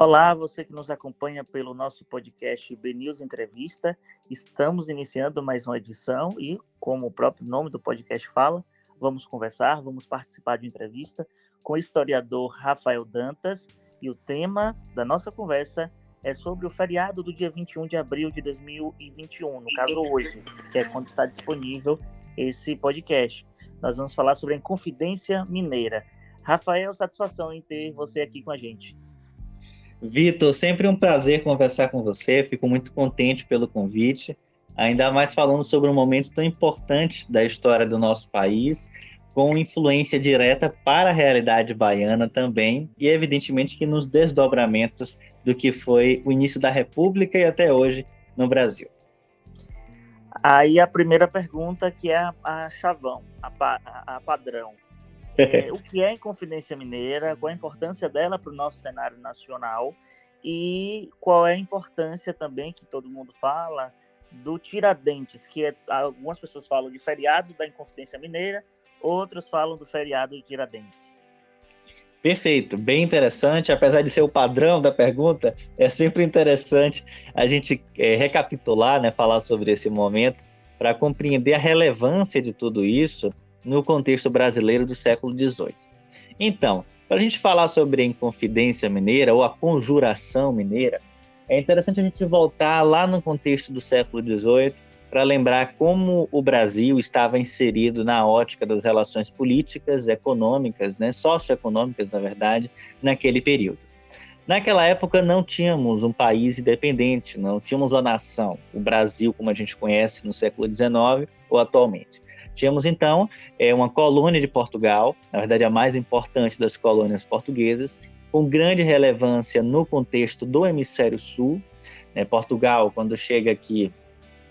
Olá, você que nos acompanha pelo nosso podcast BNews Entrevista. Estamos iniciando mais uma edição e, como o próprio nome do podcast fala, vamos conversar, vamos participar de entrevista com o historiador Rafael Dantas e o tema da nossa conversa é sobre o feriado do dia 21 de abril de 2021, no caso hoje, que é quando está disponível esse podcast. Nós vamos falar sobre a Inconfidência Mineira. Rafael, satisfação em ter você aqui com a gente. Vitor, sempre um prazer conversar com você. Fico muito contente pelo convite, ainda mais falando sobre um momento tão importante da história do nosso país, com influência direta para a realidade baiana também, e evidentemente que nos desdobramentos do que foi o início da República e até hoje no Brasil. Aí a primeira pergunta que é a, chavão, a, a, a padrão. É, o que é Inconfidência Mineira, qual a importância dela para o nosso cenário nacional e qual é a importância também que todo mundo fala do Tiradentes, que é, algumas pessoas falam de feriado da Inconfidência Mineira, outros falam do feriado de Tiradentes. Perfeito, bem interessante. Apesar de ser o padrão da pergunta, é sempre interessante a gente é, recapitular, né, falar sobre esse momento, para compreender a relevância de tudo isso no contexto brasileiro do século XVIII. Então, para a gente falar sobre a Inconfidência Mineira ou a Conjuração Mineira, é interessante a gente voltar lá no contexto do século XVIII para lembrar como o Brasil estava inserido na ótica das relações políticas, econômicas, né, socioeconômicas, na verdade, naquele período. Naquela época não tínhamos um país independente, não tínhamos uma nação, o Brasil como a gente conhece no século XIX ou atualmente. Tínhamos então é, uma colônia de Portugal, na verdade a mais importante das colônias portuguesas, com grande relevância no contexto do hemisfério sul. Né? Portugal, quando chega aqui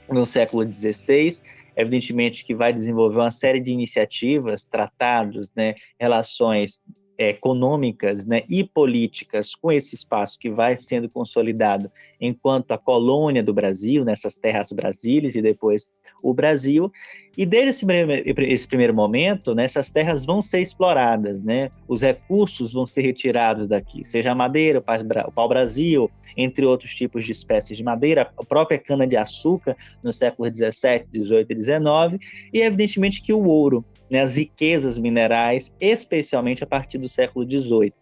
no século XVI, evidentemente que vai desenvolver uma série de iniciativas, tratados, né, relações econômicas né, e políticas com esse espaço que vai sendo consolidado enquanto a colônia do Brasil, nessas terras brasileiras e depois o Brasil. E desde esse primeiro, esse primeiro momento, né, essas terras vão ser exploradas, né, os recursos vão ser retirados daqui, seja a madeira, o pau-brasil, entre outros tipos de espécies de madeira, a própria cana-de-açúcar no século XVII, XVIII e XIX, e evidentemente que o ouro né, as riquezas minerais, especialmente a partir do século XVIII.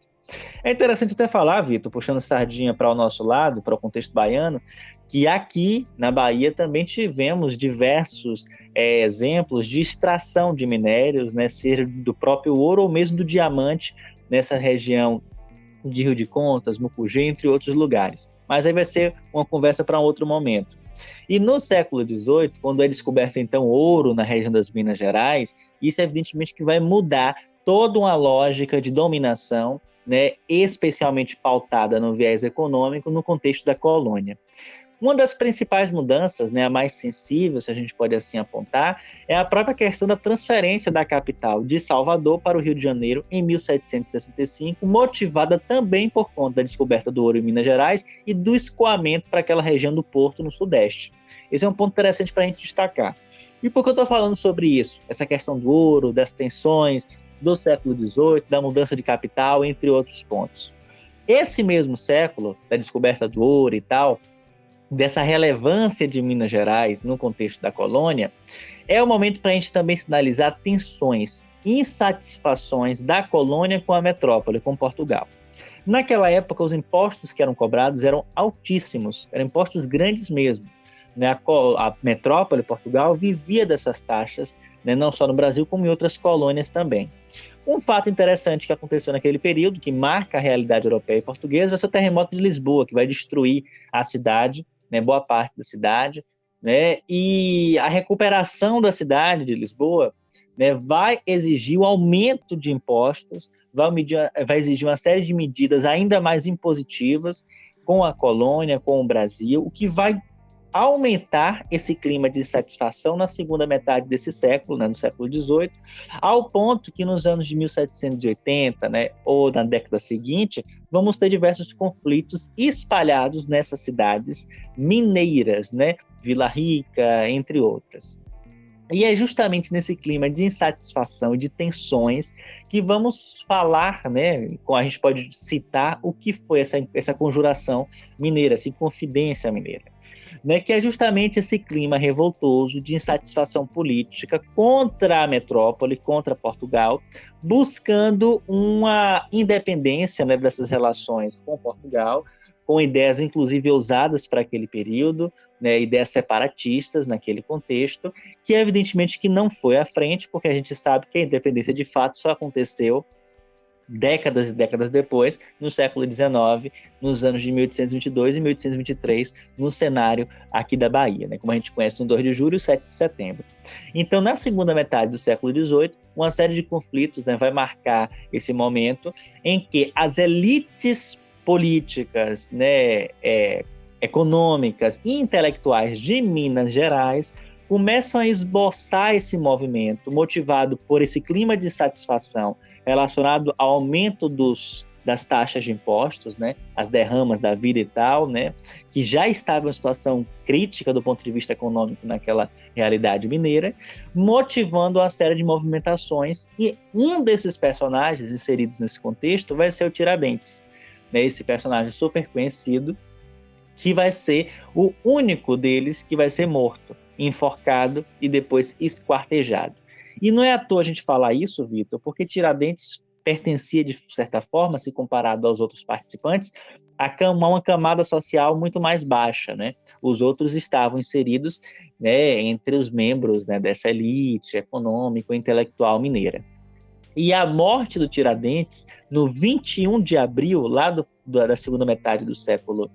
É interessante até falar, Vitor, puxando sardinha para o nosso lado, para o contexto baiano, que aqui na Bahia também tivemos diversos é, exemplos de extração de minérios, né, ser do próprio ouro ou mesmo do diamante nessa região de Rio de Contas, Mucugê, entre outros lugares. Mas aí vai ser uma conversa para um outro momento. E no século XVIII, quando é descoberto então ouro na região das Minas Gerais, isso evidentemente que vai mudar toda uma lógica de dominação, né, especialmente pautada no viés econômico no contexto da colônia. Uma das principais mudanças, né, a mais sensível, se a gente pode assim apontar, é a própria questão da transferência da capital de Salvador para o Rio de Janeiro em 1765, motivada também por conta da descoberta do ouro em Minas Gerais e do escoamento para aquela região do Porto no Sudeste. Esse é um ponto interessante para a gente destacar. E por que eu estou falando sobre isso? Essa questão do ouro, das tensões do século XVIII, da mudança de capital, entre outros pontos. Esse mesmo século, da descoberta do ouro e tal, dessa relevância de Minas Gerais no contexto da colônia, é o momento para a gente também sinalizar tensões, insatisfações da colônia com a metrópole, com Portugal. Naquela época, os impostos que eram cobrados eram altíssimos, eram impostos grandes mesmo. Né? A, metrópole, Portugal, vivia dessas taxas, né? não só no Brasil, como em outras colônias também. Um fato interessante que aconteceu naquele período, que marca a realidade europeia e portuguesa, vai ser o terremoto de Lisboa, que vai destruir a cidade né, boa parte da cidade, né, e a recuperação da cidade de Lisboa né, vai exigir o aumento de impostos, vai, medir, vai exigir uma série de medidas ainda mais impositivas com a colônia, com o Brasil, o que vai aumentar esse clima de insatisfação na segunda metade desse século, né, no século XVIII, ao ponto que nos anos de 1780, né, ou na década seguinte, vamos ter diversos conflitos espalhados nessas cidades mineiras, né, Vila Rica, entre outras. E é justamente nesse clima de insatisfação e de tensões que vamos falar, né? A gente pode citar o que foi essa, essa conjuração mineira, essa confidência mineira. Né, que é justamente esse clima revoltoso de insatisfação política contra a metrópole, contra Portugal, buscando uma independência né, dessas relações com Portugal, com ideias inclusive ousadas para aquele período, né, ideias separatistas naquele contexto, que evidentemente que não foi à frente, porque a gente sabe que a independência de fato só aconteceu décadas e décadas depois, no século XIX, nos anos de 1822 e 1823, no cenário aqui da Bahia, né, como a gente conhece no 2 de julho e 7 de setembro. Então, na segunda metade do século XVIII, uma série de conflitos né, vai marcar esse momento em que as elites políticas, né, é, econômicas e intelectuais de Minas Gerais começam a esboçar esse movimento, motivado por esse clima de satisfação relacionado ao aumento dos, das taxas de impostos, né, as derramas da vida e tal, né, que já estava em situação crítica do ponto de vista econômico naquela realidade mineira, motivando uma série de movimentações. E um desses personagens inseridos nesse contexto vai ser o Tiradentes, né, esse personagem super conhecido que vai ser o único deles que vai ser morto, enforcado e depois esquartejado. E não é à toa a gente falar isso, Vitor, porque Tiradentes pertencia, de certa forma, se comparado aos outros participantes, a uma camada social muito mais baixa, né? Os outros estavam inseridos né, entre os membros né, dessa elite econômico-intelectual mineira. E a morte do Tiradentes, no 21 de abril, lá do, da segunda metade do século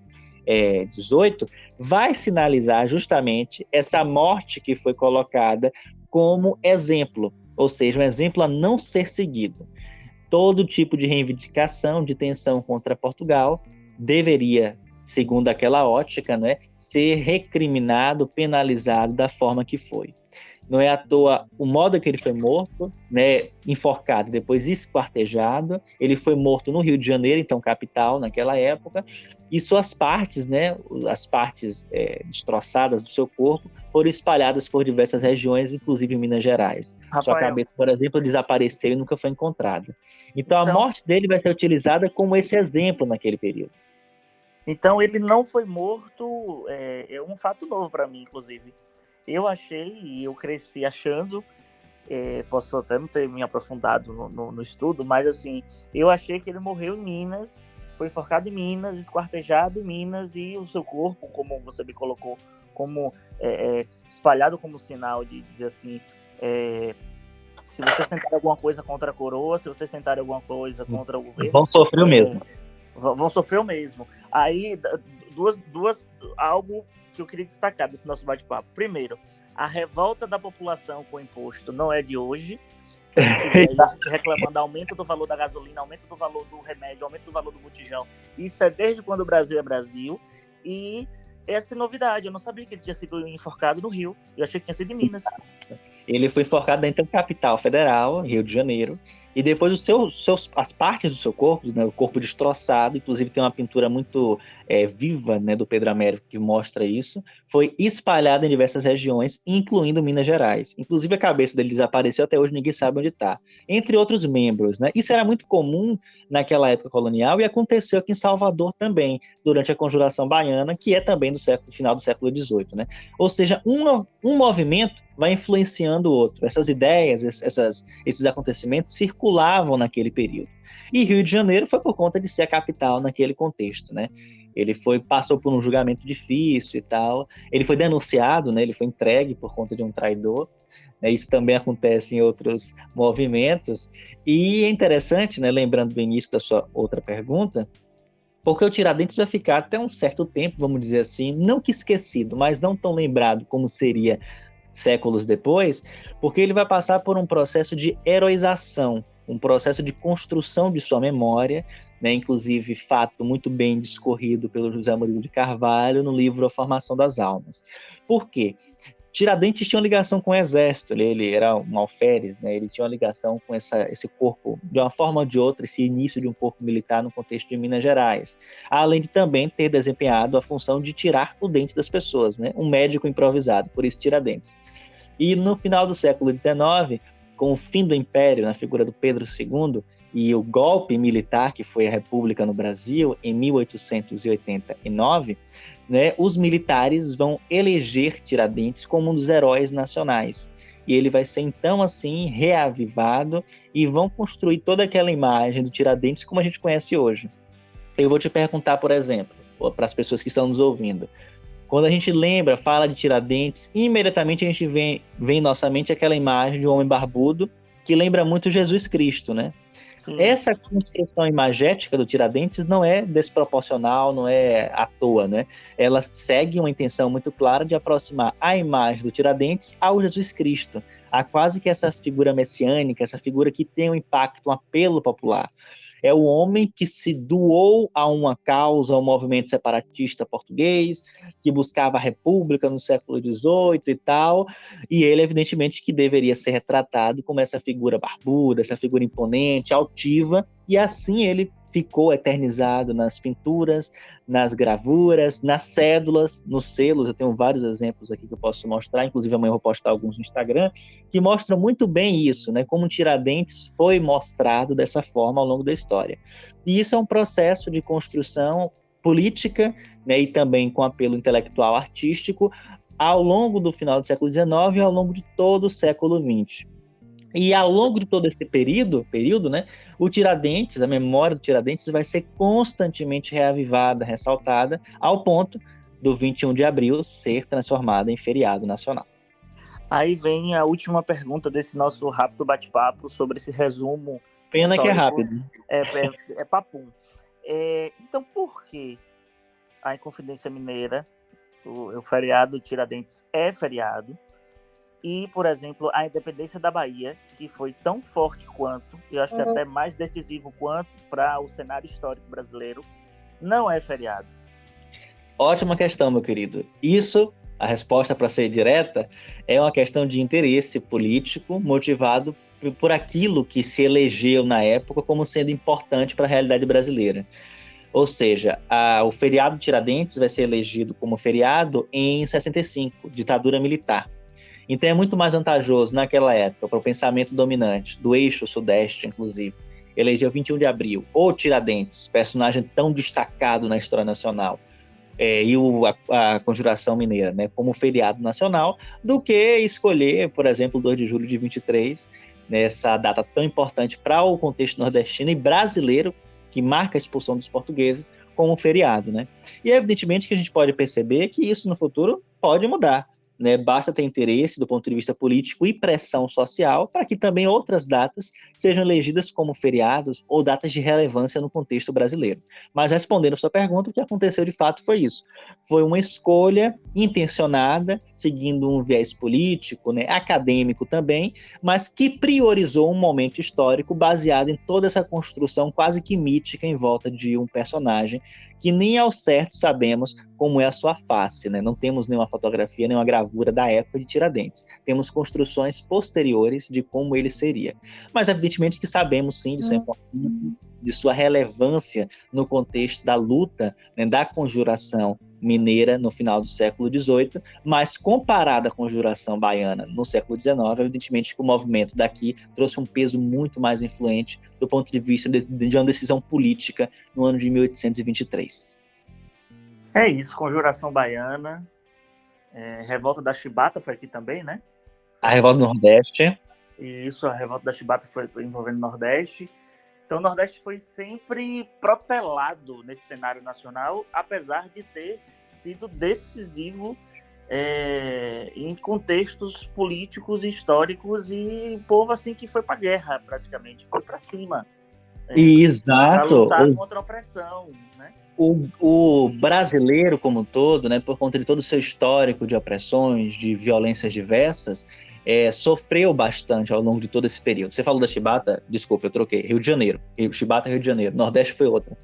é, 18, vai sinalizar justamente essa morte que foi colocada como exemplo, ou seja, um exemplo a não ser seguido. Todo tipo de reivindicação, de tensão contra Portugal deveria, segundo aquela ótica, né, ser recriminado, penalizado da forma que foi. Não é à toa o modo que ele foi morto, né, enforcado, depois esquartejado. Ele foi morto no Rio de Janeiro, então capital naquela época, e suas partes, né, as partes é, destroçadas do seu corpo, foram espalhadas por diversas regiões, inclusive em Minas Gerais. Rafael. Sua cabeça, por exemplo, desapareceu e nunca foi encontrada. Então, então a morte dele vai ser utilizada como esse exemplo naquele período. Então ele não foi morto, é, é um fato novo para mim, inclusive. Eu achei e eu cresci achando, é, posso até não ter me aprofundado no, no, no, estudo, mas assim, eu achei que ele morreu em Minas, foi enforcado em Minas, esquartejado em Minas e o seu corpo, como você me colocou, como é, é espalhado como sinal de dizer assim, é, se vocês tentarem alguma coisa contra a coroa, se vocês tentarem alguma coisa contra o governo, vão sofrer o mesmo. É, vão sofrer o mesmo. Aí duas, duas, algo que eu queria destacar desse nosso bate-papo. Primeiro, a revolta da população com o imposto não é de hoje. reclamando aumento do valor da gasolina, aumento do valor do remédio, aumento do valor do botijão. Isso é desde quando o Brasil é Brasil. E essa novidade. Eu não sabia que ele tinha sido enforcado no Rio. Eu achei que tinha sido em Minas. Ele foi enforcado dentro da capital federal, Rio de Janeiro. E depois os seus, seus, as partes do seu corpo, né, o corpo destroçado, inclusive tem uma pintura muito é, viva né, do Pedro Américo que mostra isso, foi espalhada em diversas regiões, incluindo Minas Gerais. Inclusive a cabeça dele desapareceu, até hoje ninguém sabe onde está. Entre outros membros. Né? Isso era muito comum naquela época colonial e aconteceu aqui em Salvador também, durante a Conjuração Baiana, que é também do século, final do século XVIII. Né? Ou seja, um, um movimento vai influenciando o outro. Essas ideias, essas, esses acontecimentos circulavam naquele período. E Rio de Janeiro foi por conta de ser a capital naquele contexto, né? Ele foi passou por um julgamento difícil e tal. Ele foi denunciado, né? Ele foi entregue por conta de um traidor. Né? Isso também acontece em outros movimentos. E é interessante, né? Lembrando do início da sua outra pergunta, porque o Tiradentes vai ficar até um certo tempo, vamos dizer assim, não que esquecido, mas não tão lembrado como seria séculos depois, porque ele vai passar por um processo de heroização, um processo de construção de sua memória, né, inclusive fato muito bem discorrido pelo José Murilo de Carvalho no livro A Formação das Almas. Por quê? Tiradentes tinha uma ligação com o exército, ele, ele era um alferes, né? ele tinha uma ligação com essa, esse corpo, de uma forma ou de outra, esse início de um corpo militar no contexto de Minas Gerais, além de também ter desempenhado a função de tirar o dente das pessoas, né? um médico improvisado, por isso Tiradentes. E no final do século XIX, com o fim do Império, na figura do Pedro II, e o golpe militar que foi a República no Brasil em 1889, né, os militares vão eleger Tiradentes como um dos heróis nacionais. E ele vai ser então assim reavivado e vão construir toda aquela imagem do Tiradentes como a gente conhece hoje. Eu vou te perguntar, por exemplo, para as pessoas que estão nos ouvindo, quando a gente lembra, fala de Tiradentes, imediatamente a gente vem, vem em nossa mente aquela imagem de um homem barbudo que lembra muito Jesus Cristo, né? Sim. Essa construção imagética do Tiradentes não é desproporcional, não é à toa, né? Ela segue uma intenção muito clara de aproximar a imagem do Tiradentes ao Jesus Cristo, a quase que essa figura messiânica, essa figura que tem um impacto, um apelo popular é o homem que se doou a uma causa, ao movimento separatista português, que buscava a república no século XVIII e tal, e ele, evidentemente, que deveria ser retratado como essa figura barbuda, essa figura imponente, altiva, e assim ele ficou eternizado nas pinturas, nas gravuras, nas cédulas, nos selos. Eu tenho vários exemplos aqui que eu posso mostrar, inclusive amanhã eu vou postar alguns no Instagram, que mostram muito bem isso, né? Como Tiradentes foi mostrado dessa forma ao longo da história. E isso é um processo de construção política, né, e também com apelo intelectual artístico ao longo do final do século XIX e ao longo de todo o século XX. E ao longo de todo esse período, período, né, o Tiradentes, a memória do Tiradentes vai ser constantemente reavivada, ressaltada, ao ponto do 21 de abril ser transformada em feriado nacional. Aí vem a última pergunta desse nosso rápido bate-papo sobre esse resumo. Pena histórico. que é rápido. É, é, é papum. É, então, por que a Inconfidência Mineira, o, o feriado Tiradentes é feriado, e, por exemplo, a independência da Bahia, que foi tão forte quanto, e eu acho que uhum. até mais decisivo quanto para o cenário histórico brasileiro, não é feriado. Ótima questão, meu querido. Isso, a resposta para ser direta, é uma questão de interesse político motivado por aquilo que se elegeu na época como sendo importante para a realidade brasileira. Ou seja, a, o feriado Tiradentes vai ser elegido como feriado em 65, ditadura militar. Então é muito mais vantajoso naquela época para o pensamento dominante, do eixo sudeste, inclusive, eleger o 21 de abril, ou Tiradentes, personagem tão destacado na história nacional, é, e o, a, a, Conjuração Mineira, né, como feriado nacional, do que escolher, por exemplo, 2 de julho de 23, nessa data tão importante para o contexto nordestino e brasileiro, que marca a expulsão dos portugueses, como feriado. Né? E evidentemente que a gente pode perceber que isso no futuro pode mudar. Né, basta ter interesse do ponto de vista político e pressão social para que também outras datas sejam elegidas como feriados ou datas de relevância no contexto brasileiro. Mas respondendo a sua pergunta, o que aconteceu de fato foi isso. Foi uma escolha intencionada, seguindo um viés político, né, acadêmico também, mas que priorizou um momento histórico baseado em toda essa construção quase que mítica em volta de um personagem que nem ao certo sabemos como é a sua face, né? Não temos nenhuma fotografia, nenhuma gravura da época de Tiradentes. Temos construções posteriores de como ele seria. Mas evidentemente que sabemos sim de sua, uhum. de sua relevância no contexto da luta, né, da conjuração mineira no final do século XVIII, mas comparada à conjuração baiana no século XIX, evidentemente que o movimento daqui trouxe um peso muito mais influente do ponto de vista de, de uma decisão política no ano de 1823. É isso, conjuração baiana, é, revolta da Chibata foi aqui também, né? A revolta do Nordeste. Isso, a revolta da Chibata foi envolvendo o Nordeste. Então o Nordeste foi sempre protelado nesse cenário nacional, apesar de ter sido decisivo é, em contextos políticos históricos e povo assim que foi para guerra praticamente, foi para cima. É, Exato. Para lutar contra a opressão, né? O, o, brasileiro como um todo, né, por conta de todo o seu histórico de opressões, de violências diversas, é, sofreu bastante ao longo de todo esse período. Você falou da Chibata, desculpa, eu troquei, Rio de Janeiro. Chibata, Rio de Janeiro. Nordeste foi outra.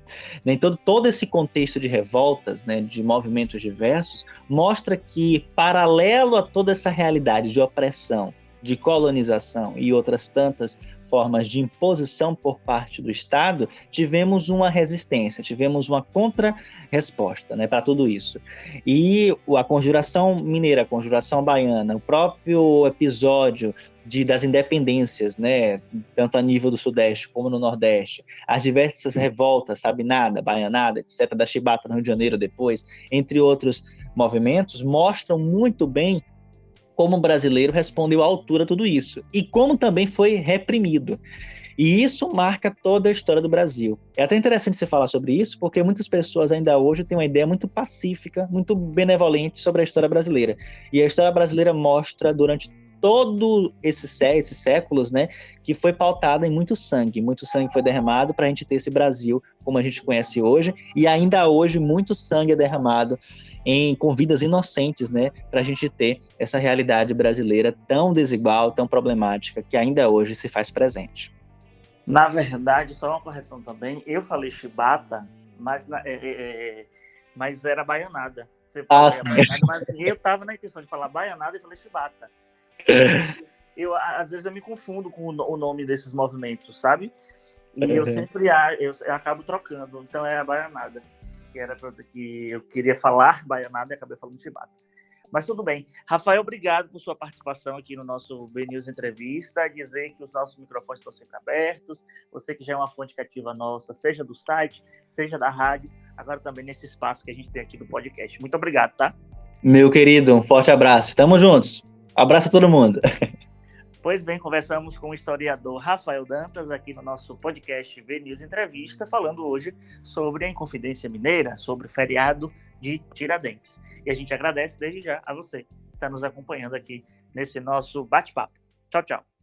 Então, todo esse contexto de revoltas, né, de movimentos diversos, mostra que, paralelo a toda essa realidade de opressão, de colonização e outras tantas formas de imposição por parte do Estado, tivemos uma resistência, tivemos uma contra-resposta né, para tudo isso. E a conjuração mineira, a conjuração baiana, o próprio episódio de, das independências, né, tanto a nível do Sudeste como no Nordeste, as diversas revoltas, sabe nada, baianada, etc., da Chibata no Rio de Janeiro depois, entre outros movimentos, mostram muito bem como o brasileiro respondeu à altura a tudo isso e como também foi reprimido. E isso marca toda a história do Brasil. É até interessante você falar sobre isso, porque muitas pessoas ainda hoje têm uma ideia muito pacífica, muito benevolente sobre a história brasileira. E a história brasileira mostra durante todo esses, esses séculos, né, que foi pautada em muito sangue. Muito sangue foi derramado para a gente ter esse Brasil como a gente conhece hoje, e ainda hoje muito sangue é derramado em, com vidas inocentes, né, para a gente ter essa realidade brasileira tão desigual, tão problemática, que ainda hoje se faz presente. Na verdade, só uma correção também, eu falei chibata, mas, é, é, é, mas era baianada. Você ah, baianada, mas eu estava na intenção de falar baianada e falei chibata. Eu, às vezes eu me confundo com o nome desses movimentos, sabe? E uhum. eu sempre eu, eu acabo trocando, então é a baianada que era que eu queria falar baianada e acabei falando chibata. Mas tudo bem. Rafael, obrigado por sua participação aqui no nosso BNews Entrevista. Dizer que os nossos microfones estão sempre abertos. Você que já é uma fonte cativa nossa, seja do site, seja da rádio, agora também nesse espaço que a gente tem aqui do podcast. Muito obrigado, tá? Meu querido, um forte abraço. Tamo juntos. Abraço a todo mundo. Pois bem, conversamos com o historiador Rafael Dantas aqui no nosso podcast V News Entrevista, falando hoje sobre a Inconfidência Mineira, sobre o feriado de Tiradentes. E a gente agradece desde já a você que está nos acompanhando aqui nesse nosso bate-papo. Tchau, tchau.